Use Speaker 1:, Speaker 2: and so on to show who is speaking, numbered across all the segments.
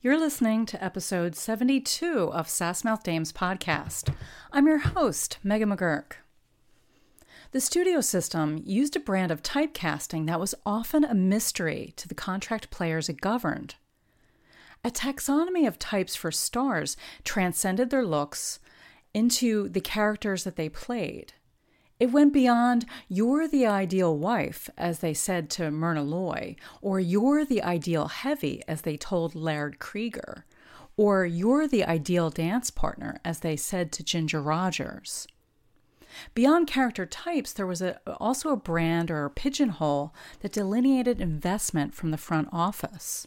Speaker 1: You're listening to episode 72 of Sassmouth Dames podcast. I'm your host, Megan McGurk. The studio system used a brand of typecasting that was often a mystery to the contract players it governed. A taxonomy of types for stars transcended their looks into the characters that they played. It went beyond, you're the ideal wife, as they said to Myrna Loy, or you're the ideal heavy, as they told Laird Cregar, or you're the ideal dance partner, as they said to Ginger Rogers. Beyond character types, there was a, also a brand or a pigeonhole that delineated investment from the front office.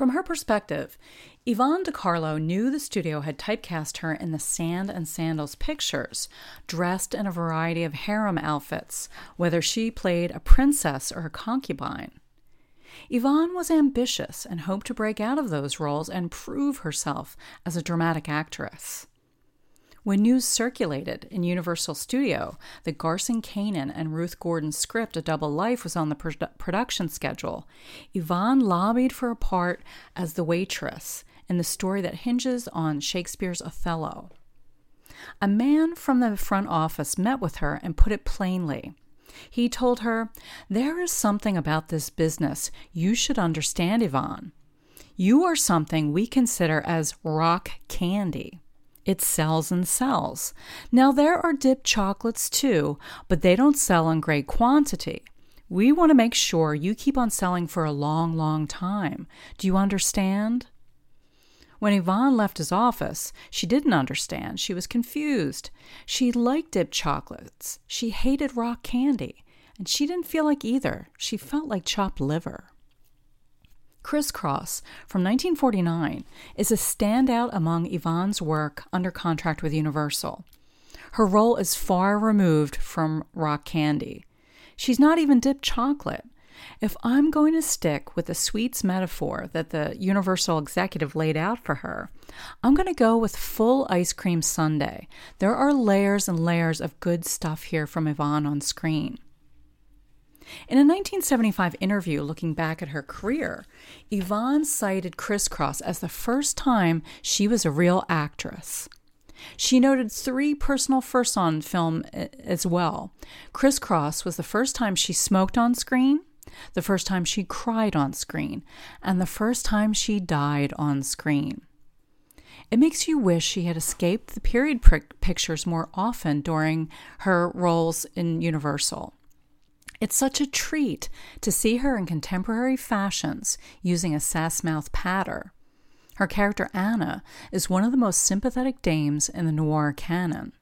Speaker 1: From her perspective, Yvonne De Carlo knew the studio had typecast her in the Sand and Sandals pictures, dressed in a variety of harem outfits, whether she played a princess or a concubine. Yvonne was ambitious and hoped to break out of those roles and prove herself as a dramatic actress. When news circulated in Universal Studio that Garson Kanin and Ruth Gordon's script A Double Life was on the production schedule, Yvonne lobbied for a part as the waitress in the story that hinges on Shakespeare's Othello. A man from the front office met with her and put it plainly. He told her, There is something about this business you should understand, Yvonne. You are something we consider as rock candy. It sells and sells. Now, there are dipped chocolates too, but they don't sell in great quantity. We want to make sure you keep on selling for a long, long time. Do you understand? When Yvonne left his office, she didn't understand. She was confused. She liked dipped chocolates. She hated rock candy. And she didn't feel like either. She felt like chopped liver. Crisscross from 1949 is a standout among Yvonne's work under contract with Universal. Her role is far removed from rock candy. She's not even dipped chocolate. If I'm going to stick with the sweets metaphor that the Universal executive laid out for her, I'm going to go with full ice cream sundae. There are layers and layers of good stuff here from Yvonne on screen. In a 1975 interview looking back at her career, Yvonne cited Crisscross as the first time she was a real actress. She noted three personal firsts on film eh, as well. Crisscross was the first time she smoked on screen, the first time she cried on screen, and the first time she died on screen. It makes you wish she had escaped the period pictures more often during her roles in Universal. It's such a treat to see her in contemporary fashions using a sassmouth patter. Her character Anna is one of the most sympathetic dames in the noir canon.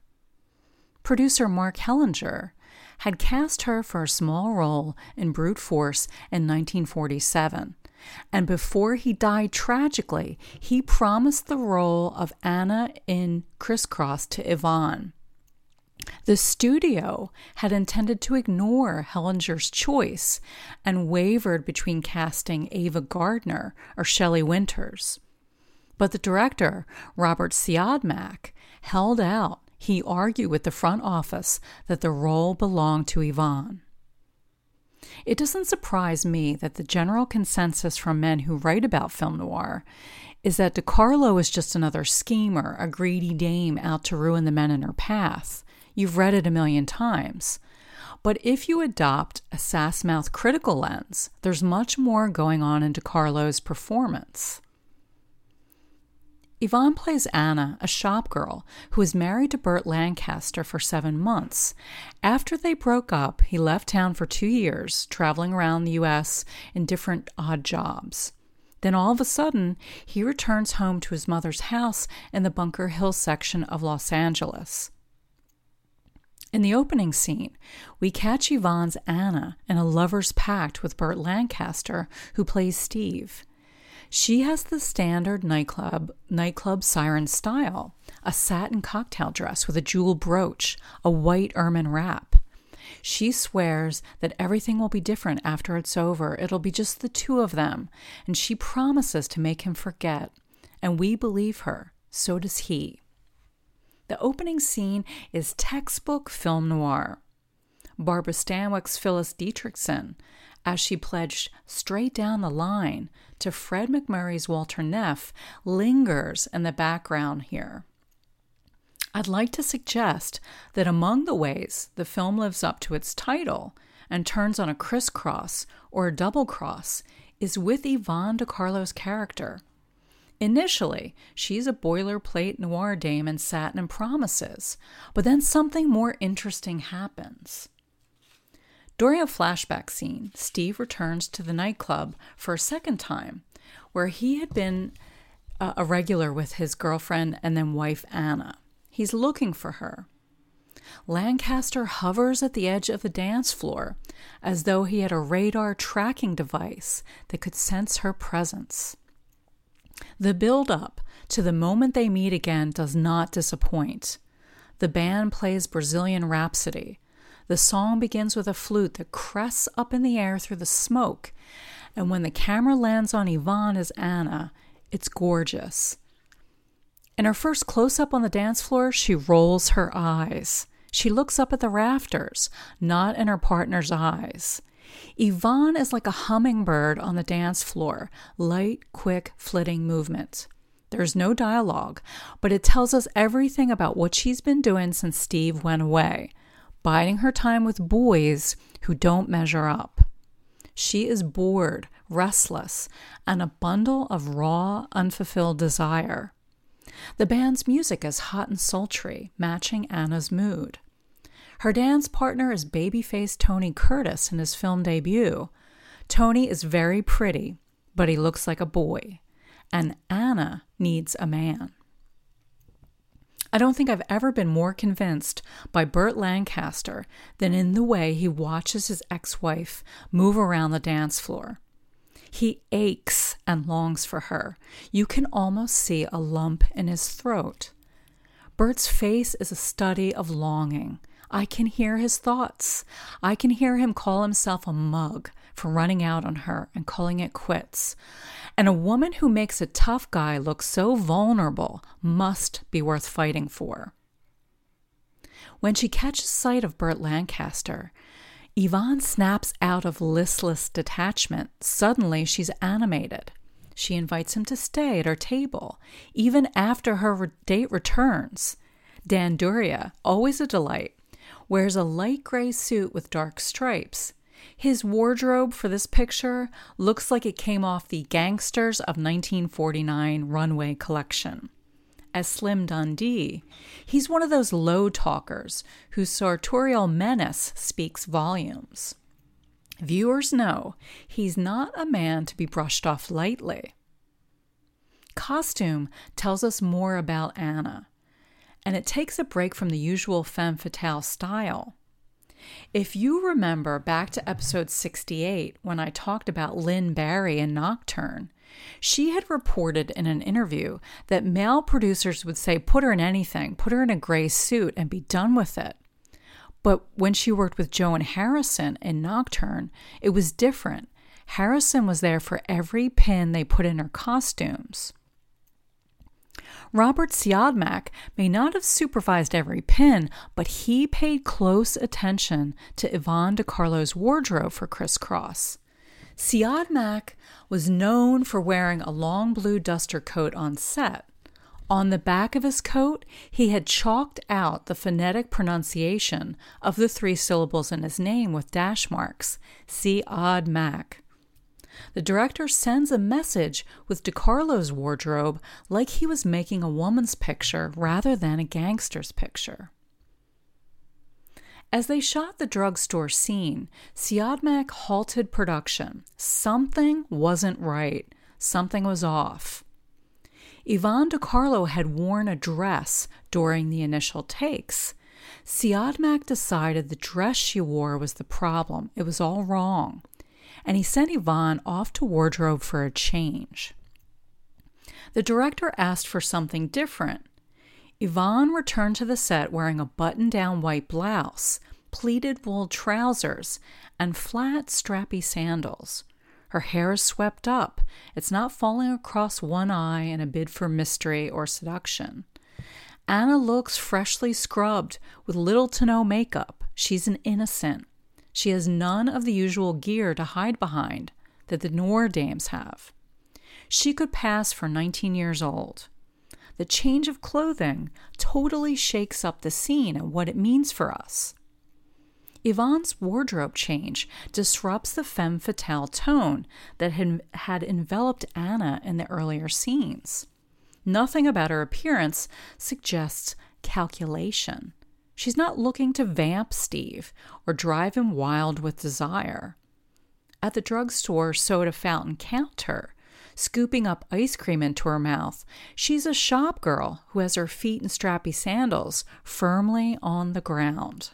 Speaker 1: Producer Mark Hellinger had cast her for a small role in Brute Force in 1947, and before he died tragically, he promised the role of Anna in Crisscross to Yvonne. The studio had intended to ignore Hellinger's choice and wavered between casting Ava Gardner or Shelley Winters. But the director, Robert Siodmak, held out. He argued with the front office that the role belonged to Yvonne. It doesn't surprise me that the general consensus from men who write about film noir is that DeCarlo is just another schemer, a greedy dame out to ruin the men in her path. You've read it a million times. But if you adopt a Sassmouth critical lens, there's much more going on in DeCarlo's performance. Yvonne plays Anna, a shop girl who is married to Burt Lancaster for seven months. After they broke up, he left town for two years, traveling around the U.S. in different odd jobs. Then all of a sudden, he returns home to his mother's house in the Bunker Hill section of Los Angeles. In the opening scene, we catch Yvonne's Anna in a lover's pact with Burt Lancaster, who plays Steve. She has the standard nightclub nightclub siren style, a satin cocktail dress with a jewel brooch, a white ermine wrap. She swears that everything will be different after it's over. It'll be just the two of them, and she promises to make him forget. And we believe her. So does he. The opening scene is textbook film noir. Barbara Stanwyck's Phyllis Dietrichson as she pledged straight down the line to Fred MacMurray's Walter Neff lingers in the background here. I'd like to suggest that among the ways the film lives up to its title and turns on a crisscross or a double cross is with Yvonne De Carlo's character. Initially, she's a boilerplate noir dame in satin and promises, but then something more interesting happens. During a flashback scene, Steve returns to the nightclub for a second time, where he had been uh, a regular with his girlfriend and then wife Anna. He's looking for her. Lancaster hovers at the edge of the dance floor as though he had a radar tracking device that could sense her presence. The build up to the moment they meet again does not disappoint. The band plays Brazilian Rhapsody. The song begins with a flute that crests up in the air through the smoke, and when the camera lands on Yvonne as Anna, it's gorgeous. In her first close up on the dance floor, she rolls her eyes. She looks up at the rafters, not in her partner's eyes. Yvonne is like a hummingbird on the dance floor, light, quick, flitting movement. There's no dialogue, but it tells us everything about what she's been doing since Steve went away, biding her time with boys who don't measure up. She is bored, restless, and a bundle of raw, unfulfilled desire. The band's music is hot and sultry, matching Anna's mood. Her dance partner is babyface Tony Curtis in his film debut. Tony is very pretty, but he looks like a boy, and Anna needs a man. I don't think I've ever been more convinced by Burt Lancaster than in the way he watches his ex wife move around the dance floor. He aches and longs for her. You can almost see a lump in his throat. Burt's face is a study of longing, I can hear his thoughts. I can hear him call himself a mug for running out on her and calling it quits. And a woman who makes a tough guy look so vulnerable must be worth fighting for. When she catches sight of Burt Lancaster, Yvonne snaps out of listless detachment. Suddenly, she's animated. She invites him to stay at her table, even after her date returns. Dan Duryea, always a delight, wears a light gray suit with dark stripes. His wardrobe for this picture looks like it came off the Gangsters of 1949 runway collection. As Slim Dundee, he's one of those low talkers whose sartorial menace speaks volumes. Viewers know he's not a man to be brushed off lightly. Costume tells us more about Anna and it takes a break from the usual femme fatale style. If you remember back to episode 68 when I talked about Lynn Bari in Nocturne, she had reported in an interview that male producers would say, put her in anything, put her in a gray suit, and be done with it. But when she worked with Joan Harrison in Nocturne, it was different. Harrison was there for every pin they put in her costumes. Robert Siodmak may not have supervised every pin, but he paid close attention to Yvonne De Carlo's wardrobe for Crisscross. Siodmak was known for wearing a long blue duster coat on set. On the back of his coat, he had chalked out the phonetic pronunciation of the three syllables in his name with dash marks, Siod Mac. The director sends a message with DeCarlo's wardrobe like he was making a woman's picture rather than a gangster's picture. As they shot the drugstore scene, Siodmak halted production. Something wasn't right. Something was off. Yvonne De Carlo had worn a dress during the initial takes. Siodmak decided the dress she wore was the problem. It was all wrong and he sent Yvonne off to wardrobe for a change. The director asked for something different. Yvonne returned to the set wearing a button down white blouse, pleated wool trousers, and flat, strappy sandals. Her hair is swept up. It's not falling across one eye in a bid for mystery or seduction. Anna looks freshly scrubbed with little to no makeup. she's an innocent. She has none of the usual gear to hide behind that the noir dames have. She could pass for 19 years old. The change of clothing totally shakes up the scene and what it means for us. Yvonne's wardrobe change disrupts the femme fatale tone that had, had enveloped Anna in the earlier scenes. Nothing about her appearance suggests calculation. She's not looking to vamp Steve or drive him wild with desire. At the drugstore soda fountain counter, scooping up ice cream into her mouth, she's a shop girl who has her feet in strappy sandals firmly on the ground.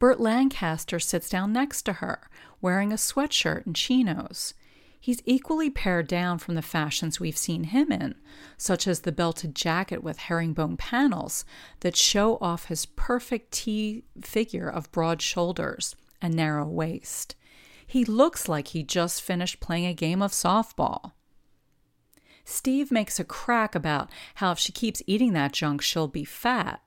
Speaker 1: Burt Lancaster sits down next to her, wearing a sweatshirt and chinos. He's equally pared down from the fashions we've seen him in, such as the belted jacket with herringbone panels that show off his perfect T figure of broad shoulders and narrow waist. He looks like he just finished playing a game of softball. Steve makes a crack about how if she keeps eating that junk, she'll be fat.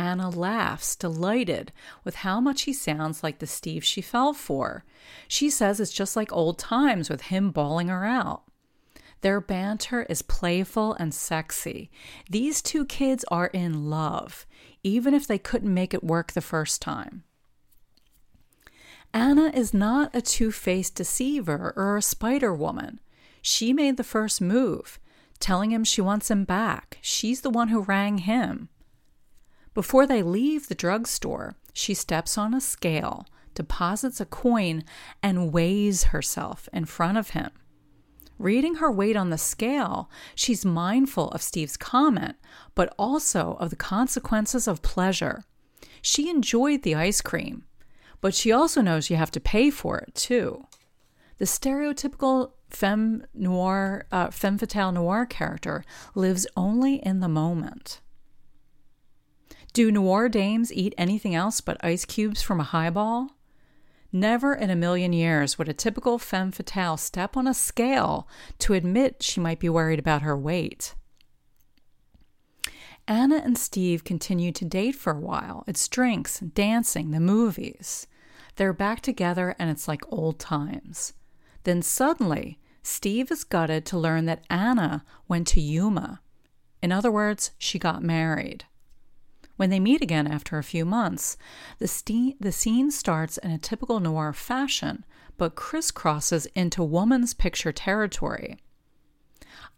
Speaker 1: Anna laughs, delighted with how much he sounds like the Steve she fell for. She says it's just like old times with him bawling her out. Their banter is playful and sexy. These two kids are in love, even if they couldn't make it work the first time. Anna is not a two faced deceiver or a spider woman. She made the first move, telling him she wants him back. She's the one who rang him. Before they leave the drugstore, she steps on a scale, deposits a coin, and weighs herself in front of him. Reading her weight on the scale, she's mindful of Steve's comment, but also of the consequences of pleasure. She enjoyed the ice cream, but she also knows you have to pay for it too. The stereotypical femme noir, uh, femme fatale noir character lives only in the moment. Do noir dames eat anything else but ice cubes from a highball? Never in a million years would a typical femme fatale step on a scale to admit she might be worried about her weight. Anna and Steve continue to date for a while. It's drinks, dancing, the movies. They're back together and it's like old times. Then suddenly, Steve is gutted to learn that Anna went to Yuma. In other words, she got married. When they meet again after a few months, the, the scene starts in a typical noir fashion, but crisscrosses into woman's picture territory.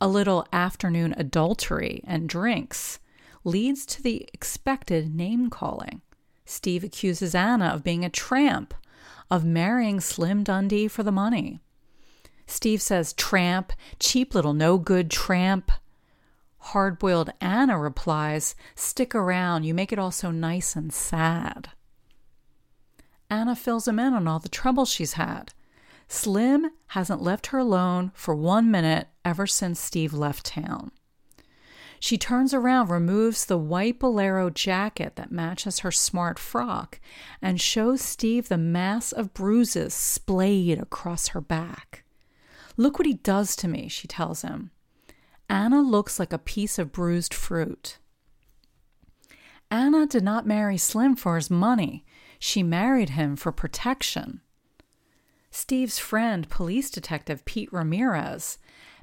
Speaker 1: A little afternoon adultery and drinks leads to the expected name calling. Steve accuses Anna of being a tramp, of marrying Slim Dundee for the money. Steve says, Tramp, cheap little no good tramp. Hard boiled Anna replies, Stick around, you make it all so nice and sad. Anna fills him in on all the trouble she's had. Slim hasn't left her alone for one minute ever since Steve left town. She turns around, removes the white bolero jacket that matches her smart frock, and shows Steve the mass of bruises splayed across her back. Look what he does to me, she tells him. Anna looks like a piece of bruised fruit. Anna did not marry Slim for his money. She married him for protection. Steve's friend, police detective Pete Ramirez,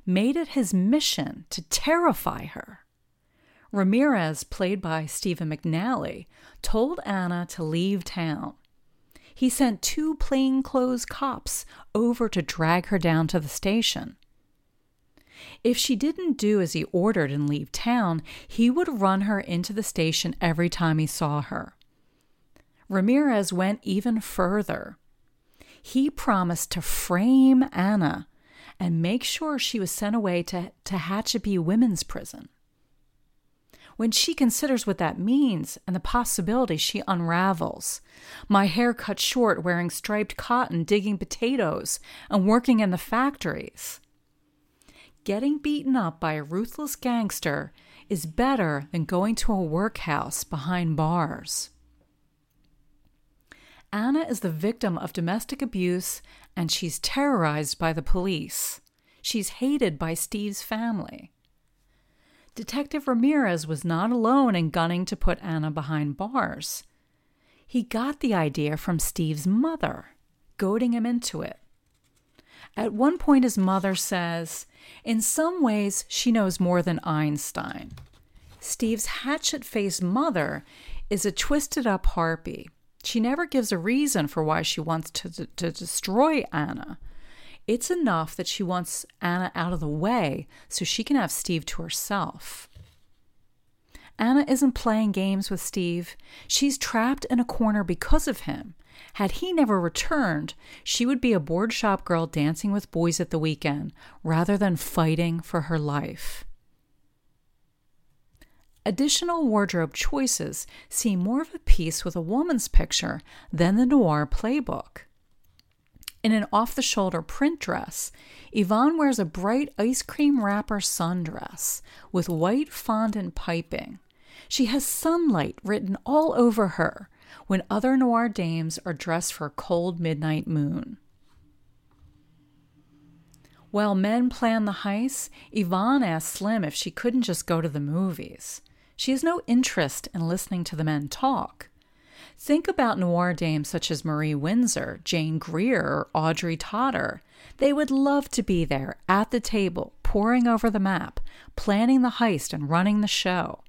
Speaker 1: made it his mission to terrify her. Ramirez, played by Stephen McNally, told Anna to leave town. He sent two plainclothes cops over to drag her down to the station. If she didn't do as he ordered and leave town, he would run her into the station every time he saw her. Ramirez went even further. He promised to frame Anna and make sure she was sent away to Tehachapi Women's Prison. When she considers what that means and the possibility, she unravels. My hair cut short, wearing striped cotton, digging potatoes, and working in the factories getting beaten up by a ruthless gangster is better than going to a workhouse behind bars. Anna is the victim of domestic abuse and she's terrorized by the police. She's hated by Steve's family. Detective Ramirez was not alone in gunning to put Anna behind bars. He got the idea from Steve's mother, goading him into it. At one point, his mother says, In some ways, she knows more than Einstein. Steve's hatchet faced mother is a twisted up harpy. She never gives a reason for why she wants to, to destroy Anna. It's enough that she wants Anna out of the way so she can have Steve to herself. Anna isn't playing games with Steve. She's trapped in a corner because of him. Had he never returned, she would be a bored shop girl dancing with boys at the weekend rather than fighting for her life. Additional wardrobe choices seem more of a piece with a woman's picture than the noir playbook. In an off the shoulder print dress, Yvonne wears a bright ice cream wrapper sundress with white fondant piping. She has sunlight written all over her when other noir dames are dressed for a cold midnight moon. While men plan the heist, Yvonne asks Slim if she couldn't just go to the movies. She has no interest in listening to the men talk. Think about noir dames such as Marie Windsor, Jane Greer, or Audrey Totter. They would love to be there at the table, poring over the map, planning the heist, and running the show.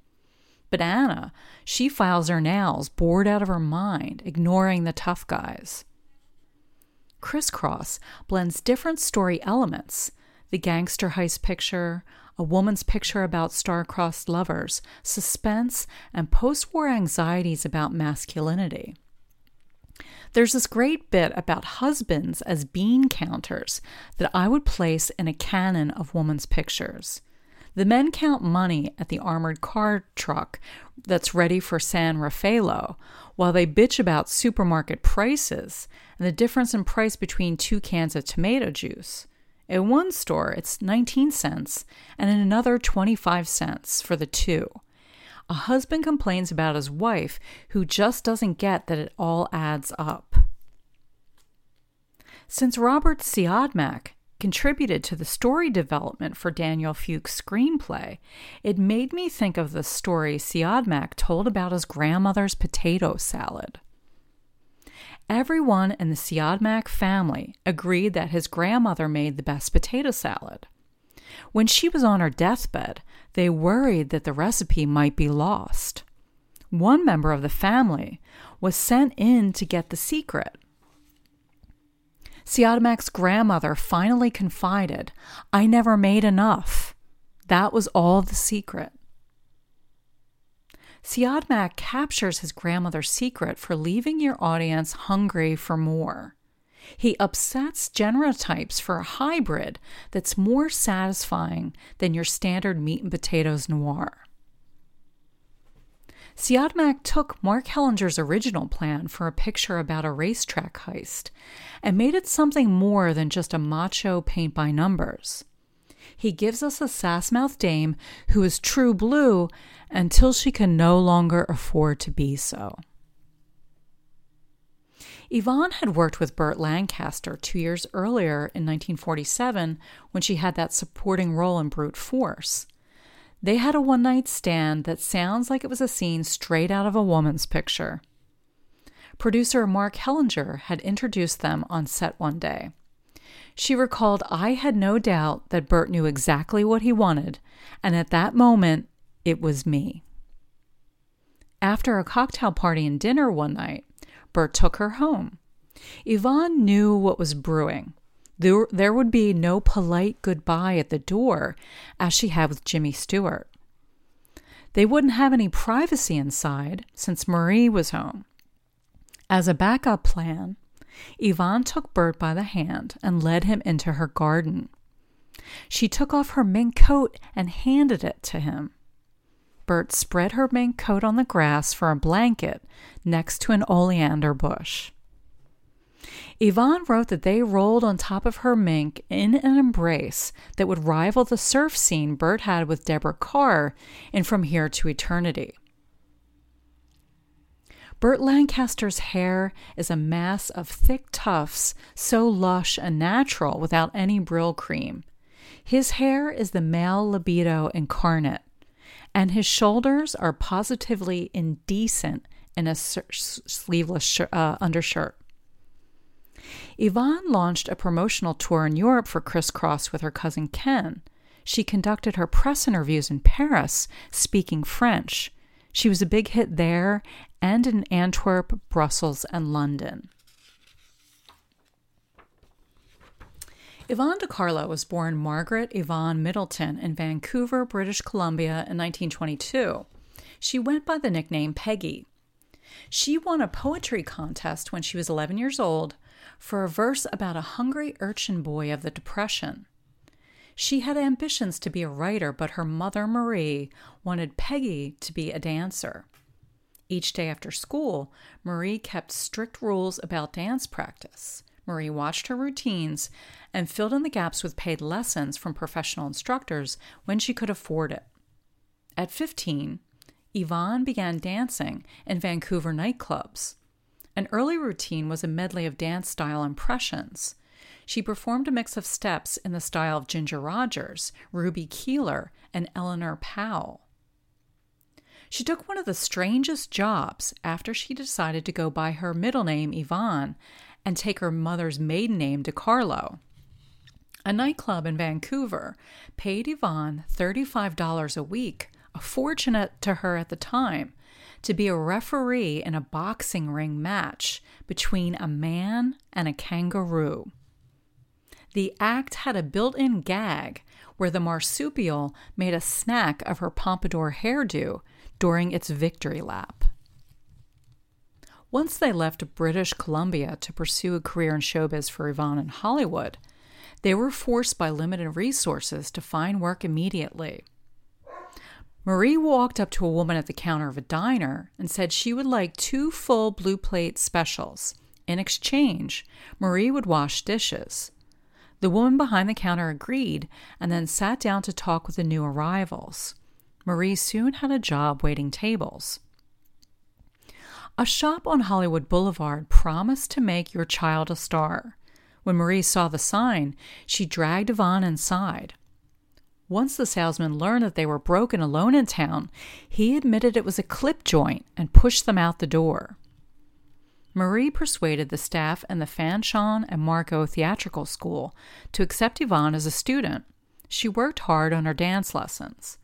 Speaker 1: But Anna, she files her nails, bored out of her mind, ignoring the tough guys. Crisscross blends different story elements the gangster heist picture, a woman's picture about star-crossed lovers, suspense, and post-war anxieties about masculinity. There's this great bit about husbands as bean counters that I would place in a canon of woman's pictures. The men count money at the armored car truck that's ready for San Rafaelo, while they bitch about supermarket prices and the difference in price between two cans of tomato juice. In one store, it's 19 cents, and in another, 25 cents for the two. A husband complains about his wife, who just doesn't get that it all adds up. Since Robert Siodmak contributed to the story development for Daniel Fuchs' screenplay, it made me think of the story Siodmak told about his grandmother's potato salad. Everyone in the Siodmak family agreed that his grandmother made the best potato salad. When she was on her deathbed, they worried that the recipe might be lost. One member of the family was sent in to get the secret. Siodmak's grandmother finally confided, I never made enough. That was all the secret. Siodmak captures his grandmother's secret for leaving your audience hungry for more. He upsets genotypes for a hybrid that's more satisfying than your standard meat and potatoes noir. Siodmak took Mark Hellinger's original plan for a picture about a racetrack heist and made it something more than just a macho paint by numbers. He gives us a sass mouthed dame who is true blue until she can no longer afford to be so. Yvonne had worked with Burt Lancaster two years earlier in 1947 when she had that supporting role in Brute Force. They had a one night stand that sounds like it was a scene straight out of a woman's picture. Producer Mark Hellinger had introduced them on set one day. She recalled, I had no doubt that Burt knew exactly what he wanted, and at that moment, it was me. After a cocktail party and dinner one night, Burt took her home. Yvonne knew what was brewing. There, there would be no polite goodbye at the door as she had with Jimmy Stewart. They wouldn't have any privacy inside since Marie was home. As a backup plan, Yvonne took Burt by the hand and led him into her garden. She took off her mink coat and handed it to him. Burt spread her mink coat on the grass for a blanket next to an oleander bush. Yvonne wrote that they rolled on top of her mink in an embrace that would rival the surf scene Burt had with Deborah Kerr in From Here to Eternity. Burt Lancaster's hair is a mass of thick tufts, so lush and natural without any Brylcreem. His hair is the male libido incarnate, and his shoulders are positively indecent in a sleeveless sh- uh, undershirt. Yvonne launched a promotional tour in Europe for Crisscross with her cousin Ken. She conducted her press interviews in Paris, speaking French. She was a big hit there and in Antwerp, Brussels, and London. Yvonne De Carlo was born Margaret Yvonne Middleton in Vancouver, British Columbia in 1922. She went by the nickname Peggy. She won a poetry contest when she was 11 years old for a verse about a hungry urchin boy of the Depression. She had ambitions to be a writer, but her mother, Marie, wanted Peggy to be a dancer. Each day after school, Marie kept strict rules about dance practice. Marie watched her routines and filled in the gaps with paid lessons from professional instructors when she could afford it. At 15, Yvonne began dancing in Vancouver nightclubs. An early routine was a medley of dance style impressions. She performed a mix of steps in the style of Ginger Rogers, Ruby Keeler, and Eleanor Powell. She took one of the strangest jobs after she decided to go by her middle name, Yvonne, and take her mother's maiden name, De Carlo. A nightclub in Vancouver paid Yvonne $35 a week, a fortune to her at the time, to be a referee in a boxing ring match between a man and a kangaroo. The act had a built in gag where the marsupial made a snack of her pompadour hairdo during its victory lap. Once they left British Columbia to pursue a career in showbiz for Yvonne in Hollywood, they were forced by limited resources to find work immediately. Marie walked up to a woman at the counter of a diner and said she would like two full blue plate specials. In exchange, Marie would wash dishes. The woman behind the counter agreed and then sat down to talk with the new arrivals. Marie soon had a job waiting tables. A shop on Hollywood Boulevard promised to make your child a star. When Marie saw the sign, she dragged Yvonne inside. Once the salesman learned that they were broke and alone in town, he admitted it was a clip joint and pushed them out the door. Marie persuaded the staff and the Fanchon and Marco Theatrical School to accept Yvonne as a student. She worked hard on her dance lessons.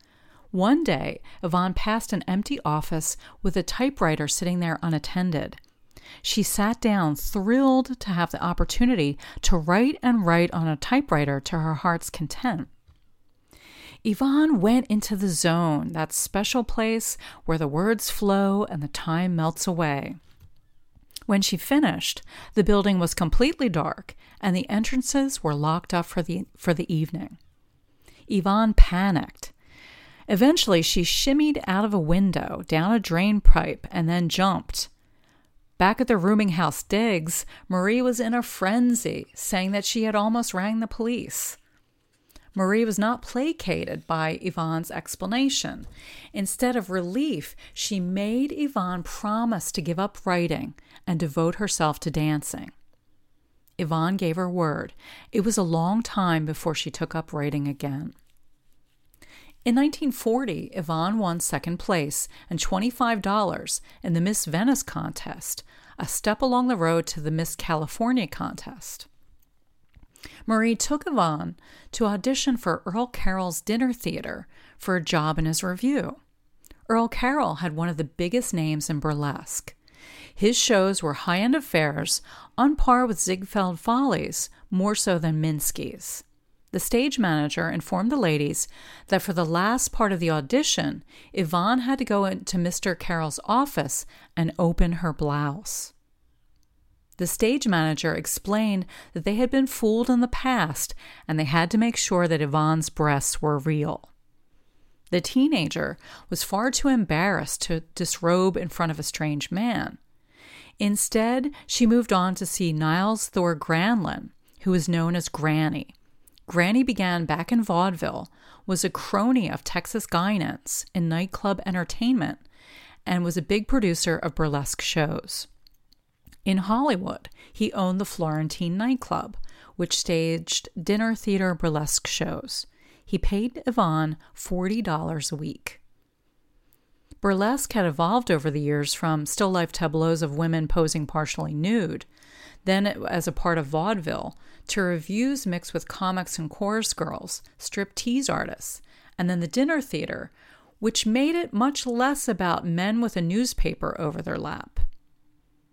Speaker 1: One day, Yvonne passed an empty office with a typewriter sitting there unattended. She sat down, thrilled to have the opportunity to write and write on a typewriter to her heart's content. Yvonne went into the zone, that special place where the words flow and the time melts away. When she finished, the building was completely dark and the entrances were locked up for the, for the evening. Yvonne panicked. Eventually, she shimmied out of a window, down a drain pipe, and then jumped. Back at the rooming house digs, Marie was in a frenzy, saying that she had almost rang the police. Marie was not placated by Yvonne's explanation. Instead of relief, she made Yvonne promise to give up writing and devote herself to dancing. Yvonne gave her word. It was a long time before she took up writing again. In 1940, Yvonne won second place and $25 in the Miss Venice contest, a step along the road to the Miss California contest. Marie took Yvonne to audition for Earl Carroll's Dinner Theater for a job in his revue. Earl Carroll had one of the biggest names in burlesque. His shows were high end affairs, on par with Ziegfeld Follies, more so than Minsky's. The stage manager informed the ladies that for the last part of the audition, Yvonne had to go into Mr. Carroll's office and open her blouse. The stage manager explained that they had been fooled in the past and they had to make sure that Yvonne's breasts were real. The teenager was far too embarrassed to disrobe in front of a strange man. Instead, she moved on to see Nils Thor Granlund, who was known as Granny. Granny began back in vaudeville, was a crony of Texas Guinan's in nightclub entertainment, and was a big producer of burlesque shows. In Hollywood, he owned the Florentine nightclub, which staged dinner theater burlesque shows. He paid Yvonne $40 a week. Burlesque had evolved over the years from still life tableaus of women posing partially nude, then as a part of vaudeville, to revues mixed with comics and chorus girls, strip tease artists, and then the dinner theater, which made it much less about men with a newspaper over their lap.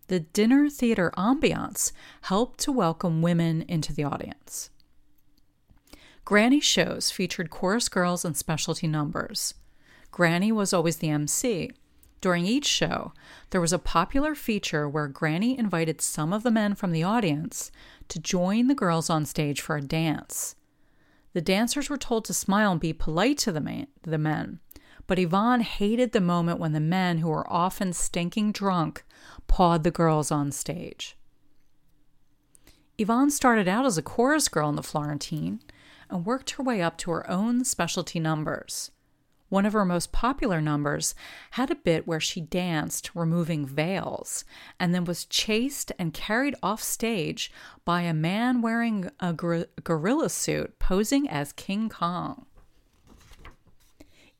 Speaker 1: The dinner theater ambiance helped to welcome women into the audience. Granny shows featured chorus girls and specialty numbers. Granny was always the MC. During each show, there was a popular feature where Granny invited some of the men from the audience to join the girls on stage for a dance. The dancers were told to smile and be polite to the, man, the men, but Yvonne hated the moment when the men, who were often stinking drunk, pawed the girls on stage. Yvonne started out as a chorus girl in the Florentine and worked her way up to her own specialty numbers. One of her most popular numbers had a bit where she danced removing veils and then was chased and carried off stage by a man wearing a gor- gorilla suit posing as King Kong.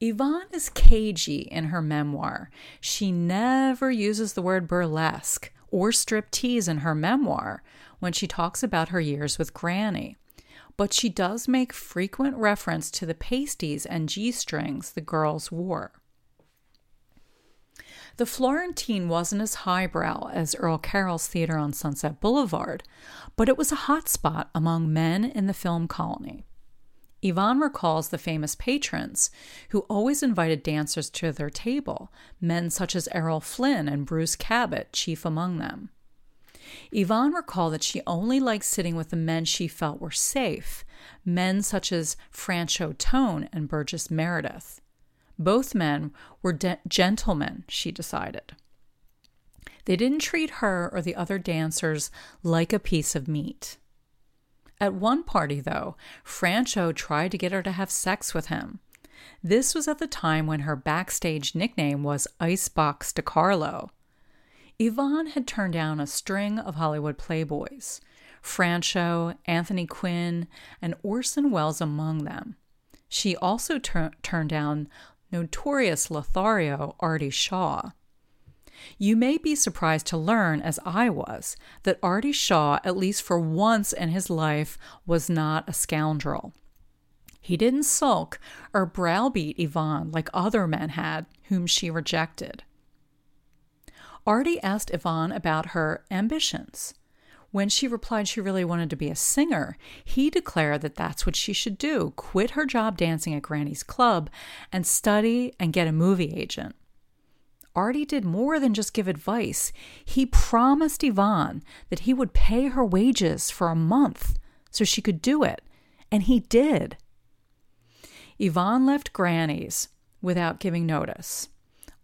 Speaker 1: Yvonne is cagey in her memoir. She never uses the word burlesque or striptease in her memoir when she talks about her years with Granny but she does make frequent reference to the pasties and G strings the girls wore. The Florentine wasn't as highbrow as Earl Carroll's theater on Sunset Boulevard, but it was a hot spot among men in the film colony. Yvonne recalls the famous patrons who always invited dancers to their table, men such as Errol Flynn and Bruce Cabot, chief among them. Yvonne recalled that she only liked sitting with the men she felt were safe, men such as Franchot Tone and Burgess Meredith. Both men were de- gentlemen, she decided. They didn't treat her or the other dancers like a piece of meat. At one party, though, Franchot tried to get her to have sex with him. This was at the time when her backstage nickname was Icebox DeCarlo, Yvonne had turned down a string of Hollywood playboys, Franchot, Anthony Quinn, and Orson Welles among them. She also tur- turned down notorious Lothario Artie Shaw. You may be surprised to learn, as I was, that Artie Shaw, at least for once in his life, was not a scoundrel. He didn't sulk or browbeat Yvonne like other men had, whom she rejected. Artie asked Yvonne about her ambitions. When she replied she really wanted to be a singer, he declared that that's what she should do quit her job dancing at Granny's club and study and get a movie agent. Artie did more than just give advice. He promised Yvonne that he would pay her wages for a month so she could do it, and he did. Yvonne left Granny's without giving notice.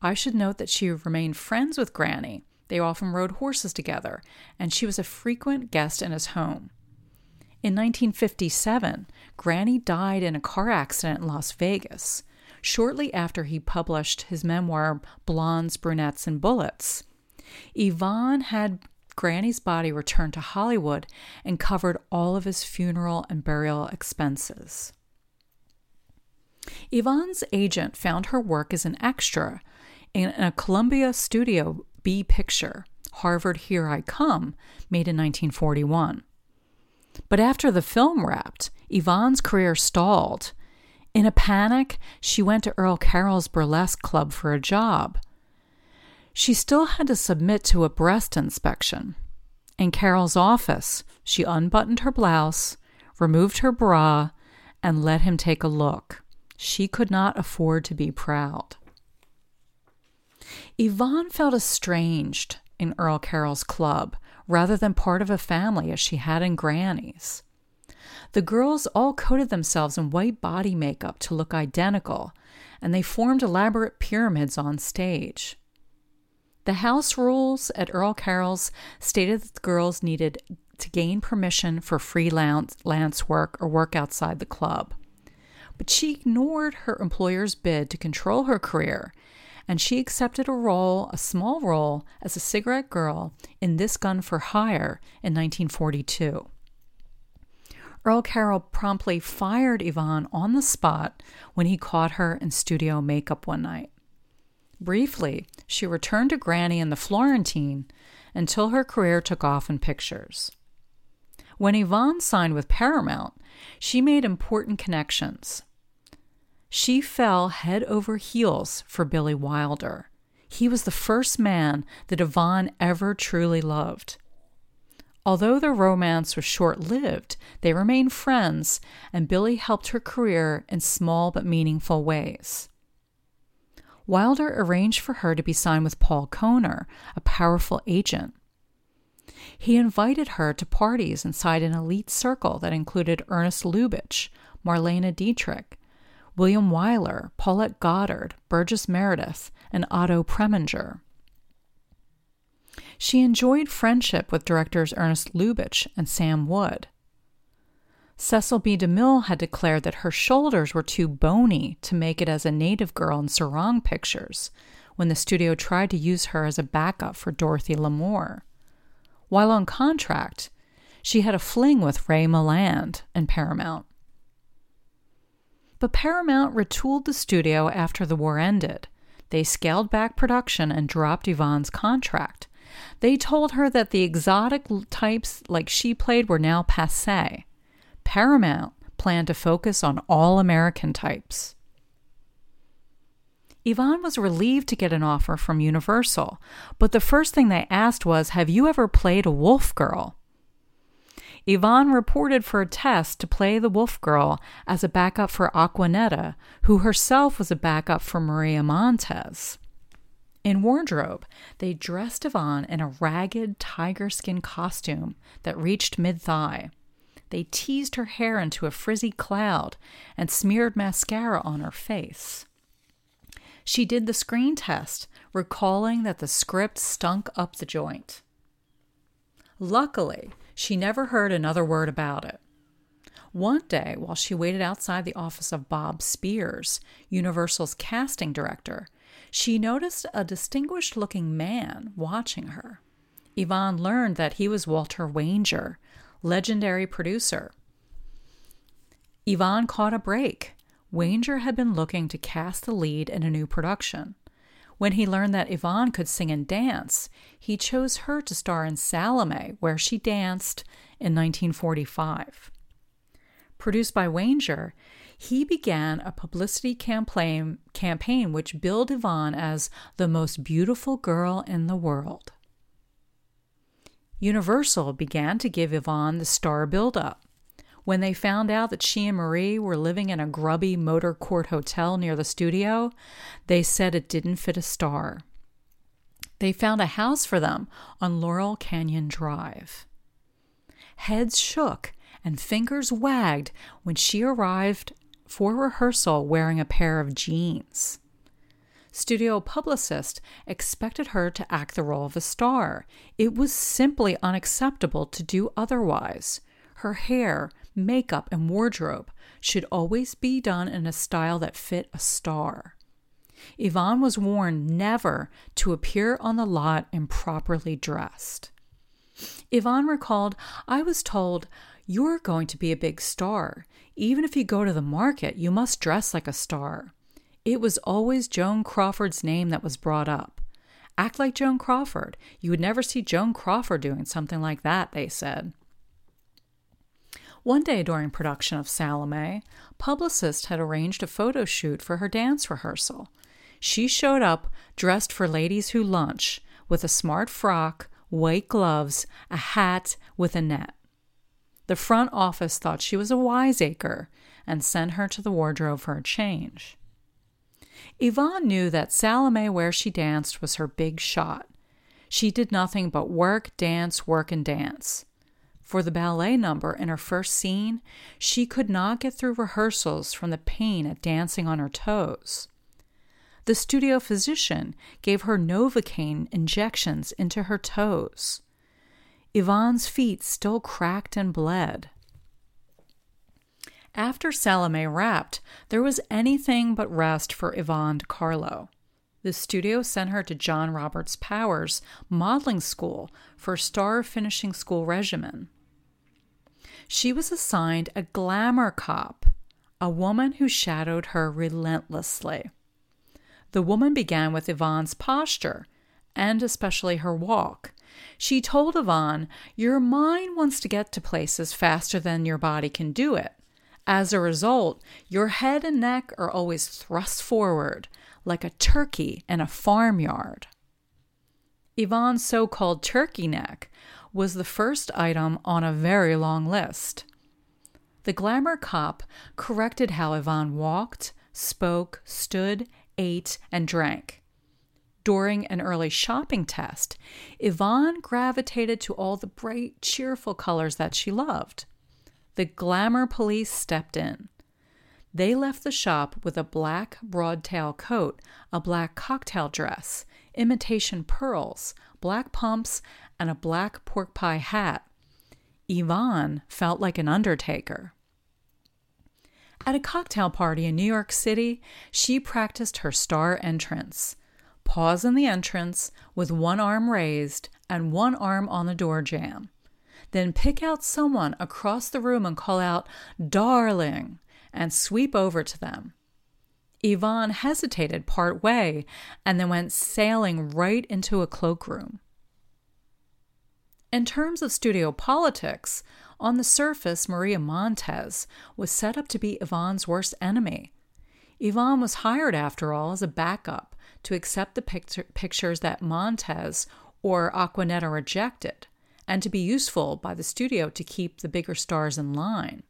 Speaker 1: I should note that she remained friends with Granny. They often rode horses together, and she was a frequent guest in his home. In 1957, Granny died in a car accident in Las Vegas, shortly after he published his memoir, Blondes, Brunettes, and Bullets. Yvonne had Granny's body returned to Hollywood and covered all of his funeral and burial expenses. Yvonne's agent found her work as an extra in a Columbia Studio B picture, Harvard Here I Come, made in 1941. But after the film wrapped, Yvonne's career stalled. In a panic, she went to Earl Carroll's burlesque club for a job. She still had to submit to a breast inspection. In Carroll's office, she unbuttoned her blouse, removed her bra, and let him take a look. She could not afford to be proud. Yvonne felt estranged in Earl Carroll's club rather than part of a family as she had in Granny's. The girls all coated themselves in white body makeup to look identical, and they formed elaborate pyramids on stage. The house rules at Earl Carroll's stated that the girls needed to gain permission for freelance work or work outside the club. But she ignored her employer's bid to control her career and she accepted a role, a small role, as a cigarette girl in This Gun for Hire in 1942. Earl Carroll promptly fired Yvonne on the spot when he caught her in studio makeup one night. Briefly, she returned to Granny in the Florentine until her career took off in pictures. When Yvonne signed with Paramount, she made important connections. She fell head over heels for Billy Wilder. He was the first man that Yvonne ever truly loved. Although their romance was short lived, they remained friends, and Billy helped her career in small but meaningful ways. Wilder arranged for her to be signed with Paul Kohner, a powerful agent. He invited her to parties inside an elite circle that included Ernest Lubitsch, Marlene Dietrich, William Wyler, Paulette Goddard, Burgess Meredith, and Otto Preminger. She enjoyed friendship with directors Ernest Lubitsch and Sam Wood. Cecil B. DeMille had declared that her shoulders were too bony to make it as a native girl in Sarong pictures when the studio tried to use her as a backup for Dorothy Lamour. While on contract, she had a fling with Ray Milland and Paramount. But Paramount retooled the studio after the war ended. They scaled back production and dropped Yvonne's contract, they told her that the exotic types like she played were now passe. Paramount planned to focus on all American types. Yvonne was relieved to get an offer from Universal, but the first thing they asked was Have you ever played a wolf girl? Yvonne reported for a test to play the wolf girl as a backup for Aquanetta, who herself was a backup for Maria Montez. In wardrobe, they dressed Yvonne in a ragged tiger skin costume that reached mid thigh. They teased her hair into a frizzy cloud and smeared mascara on her face. She did the screen test, recalling that the script stunk up the joint. Luckily, she never heard another word about it. One day, while she waited outside the office of Bob Spears, Universal's casting director, she noticed a distinguished looking man watching her. Yvonne learned that he was Walter Wanger, legendary producer. Yvonne caught a break. Wanger had been looking to cast the lead in a new production. When he learned that Yvonne could sing and dance, he chose her to star in Salome, where she danced in 1945. Produced by Wanger, he began a publicity campaign, campaign which billed Yvonne as the most beautiful girl in the world. Universal began to give Yvonne the star buildup. When they found out that she and Marie were living in a grubby motor court hotel near the studio, they said it didn't fit a star. They found a house for them on Laurel Canyon Drive. Heads shook and fingers wagged when she arrived for rehearsal wearing a pair of jeans. Studio publicist expected her to act the role of a star. It was simply unacceptable to do otherwise. Her hair, makeup, and wardrobe should always be done in a style that fit a star. Yvonne was warned never to appear on the lot improperly dressed. Yvonne recalled, I was told you're going to be a big star. Even if you go to the market, you must dress like a star. It was always Joan Crawford's name that was brought up. Act like Joan Crawford. You would never see Joan Crawford doing something like that, they said. One day during production of Salome, publicist had arranged a photo shoot for her dance rehearsal. She showed up dressed for ladies who lunch with a smart frock, white gloves, a hat with a net. The front office thought she was a wiseacre and sent her to the wardrobe for a change. Yvonne knew that Salome where she danced was her big shot. She did nothing but work, dance, work, and dance. For the ballet number in her first scene, she could not get through rehearsals from the pain at dancing on her toes. The studio physician gave her Novocaine injections into her toes. Yvonne's feet still cracked and bled. After Salome wrapped, there was anything but rest for Yvonne Carlo. The studio sent her to John Roberts Powers Modeling School for star finishing school regimen. She was assigned a glamour cop, a woman who shadowed her relentlessly. The woman began with Yvonne's posture, and especially her walk. She told Yvonne, Your mind wants to get to places faster than your body can do it. As a result, your head and neck are always thrust forward, like a turkey in a farmyard. Yvonne's so called turkey neck was the first item on a very long list. The glamour cop corrected how Yvonne walked, spoke, stood, ate, and drank. During an early shopping test, Yvonne gravitated to all the bright, cheerful colors that she loved. The glamour police stepped in. They left the shop with a black broadtail coat, a black cocktail dress, imitation pearls, black pumps, and a black pork pie hat. Yvonne felt like an undertaker. At a cocktail party in New York City, she practiced her star entrance. Pause in the entrance with one arm raised and one arm on the door jamb. Then pick out someone across the room and call out, Darling, and sweep over to them. Yvonne hesitated part way and then went sailing right into a cloakroom. In terms of studio politics, on the surface, Maria Montez was set up to be Yvonne's worst enemy. Yvonne was hired, after all, as a backup to accept the picture- pictures that Montez or Aquanetta rejected, and to be useful by the studio to keep the bigger stars in line.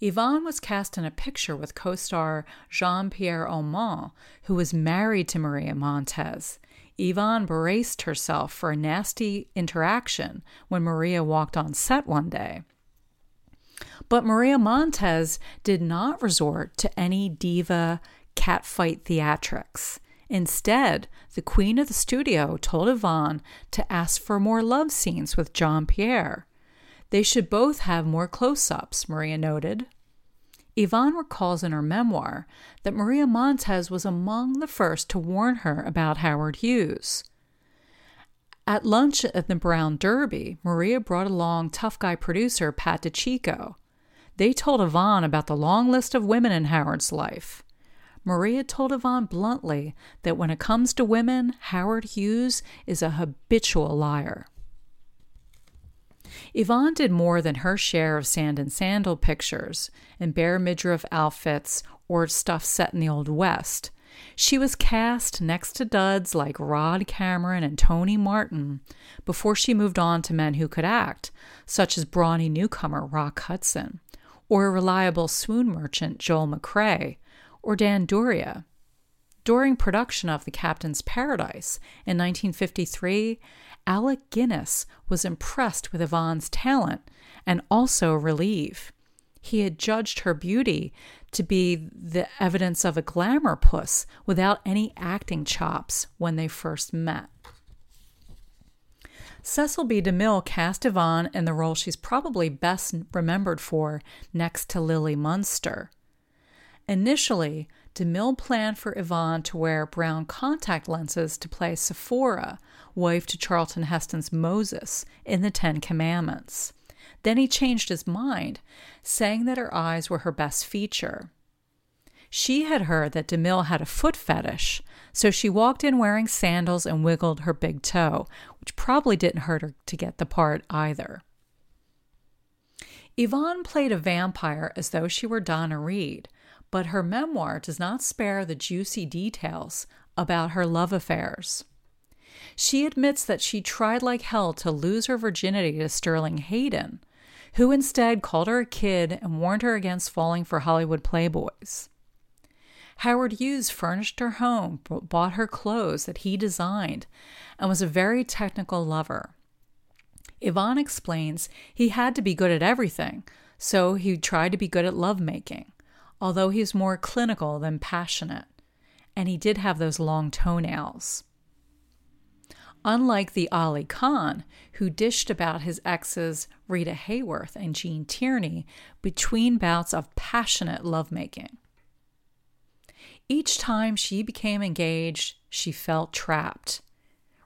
Speaker 1: Yvonne was cast in a picture with co star Jean Pierre Aumont, who was married to Maria Montez. Yvonne braced herself for a nasty interaction when Maria walked on set one day. But Maria Montez did not resort to any diva catfight theatrics. Instead, the queen of the studio told Yvonne to ask for more love scenes with Jean Pierre. They should both have more close ups, Maria noted. Yvonne recalls in her memoir that Maria Montez was among the first to warn her about Howard Hughes. At lunch at the Brown Derby, Maria brought along tough guy producer Pat DiCicco. They told Yvonne about the long list of women in Howard's life. Maria told Yvonne bluntly that when it comes to women, Howard Hughes is a habitual liar. Yvonne did more than her share of sand and sandal pictures and bare midriff outfits or stuff set in the Old West. She was cast next to duds like Rod Cameron and Tony Martin before she moved on to men who could act, such as brawny newcomer Rock Hudson, or reliable swoon merchant Joel McCrea, or Dan Duryea. During production of The Captain's Paradise in 1953, Alec Guinness was impressed with Yvonne's talent and also relief. He had judged her beauty to be the evidence of a glamour puss without any acting chops when they first met. Cecil B. DeMille cast Yvonne in the role she's probably best remembered for next to Lily Munster. Initially, DeMille planned for Yvonne to wear brown contact lenses to play Sephora, wife to Charlton Heston's Moses in the Ten Commandments. Then he changed his mind, saying that her eyes were her best feature. She had heard that DeMille had a foot fetish, so she walked in wearing sandals and wiggled her big toe, which probably didn't hurt her to get the part either. Yvonne played a vampire as though she were Donna Reed, but her memoir does not spare the juicy details about her love affairs. She admits that she tried like hell to lose her virginity to Sterling Hayden, who instead called her a kid and warned her against falling for Hollywood playboys. Howard Hughes furnished her home, bought her clothes that he designed, and was a very technical lover. Yvonne explains he had to be good at everything, so he tried to be good at lovemaking although he's more clinical than passionate, and he did have those long toenails. Unlike the Aly Khan, who dished about his exes Rita Hayworth and Gene Tierney between bouts of passionate lovemaking. Each time she became engaged, she felt trapped.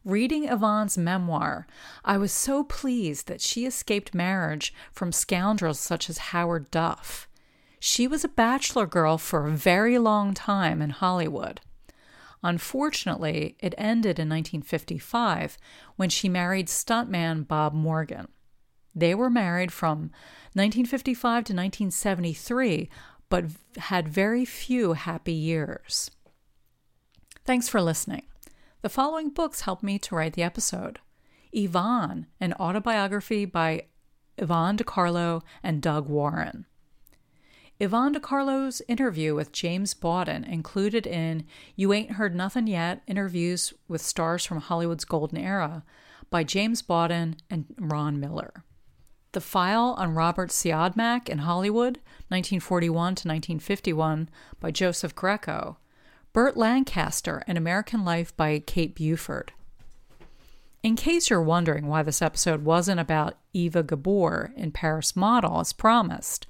Speaker 1: Reading Yvonne's memoir, I was so pleased that she escaped marriage from scoundrels such as Howard Duff she was a bachelor girl for a very long time in Hollywood. Unfortunately, it ended in 1955 when she married stuntman Bob Morgan. They were married from 1955 to 1973, but had very few happy years. Thanks for listening. The following books helped me to write the episode Yvonne, an autobiography by Yvonne De Carlo and Doug Warren. Yvonne De Carlo's interview with James Bawden included in You Ain't Heard Nothin' Yet Interviews with Stars from Hollywood's Golden Era by James Bawden and Ron Miller. The File on Robert Siodmak in Hollywood, 1941 to 1951, by Joseph Greco. Burt Lancaster, An American Life by Kate Buford. In case you're wondering why this episode wasn't about Eva Gabor in Paris Model as promised,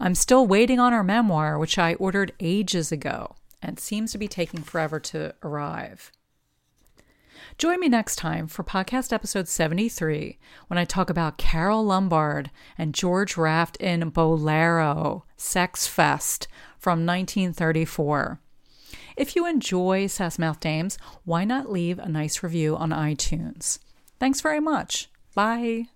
Speaker 1: I'm still waiting on her memoir, which I ordered ages ago and seems to be taking forever to arrive. Join me next time for podcast episode 73 when I talk about Carole Lombard and George Raft in Bolero, Sex Fest from 1934. If you enjoy Sassmouth Dames, why not leave a nice review on iTunes? Thanks very much. Bye.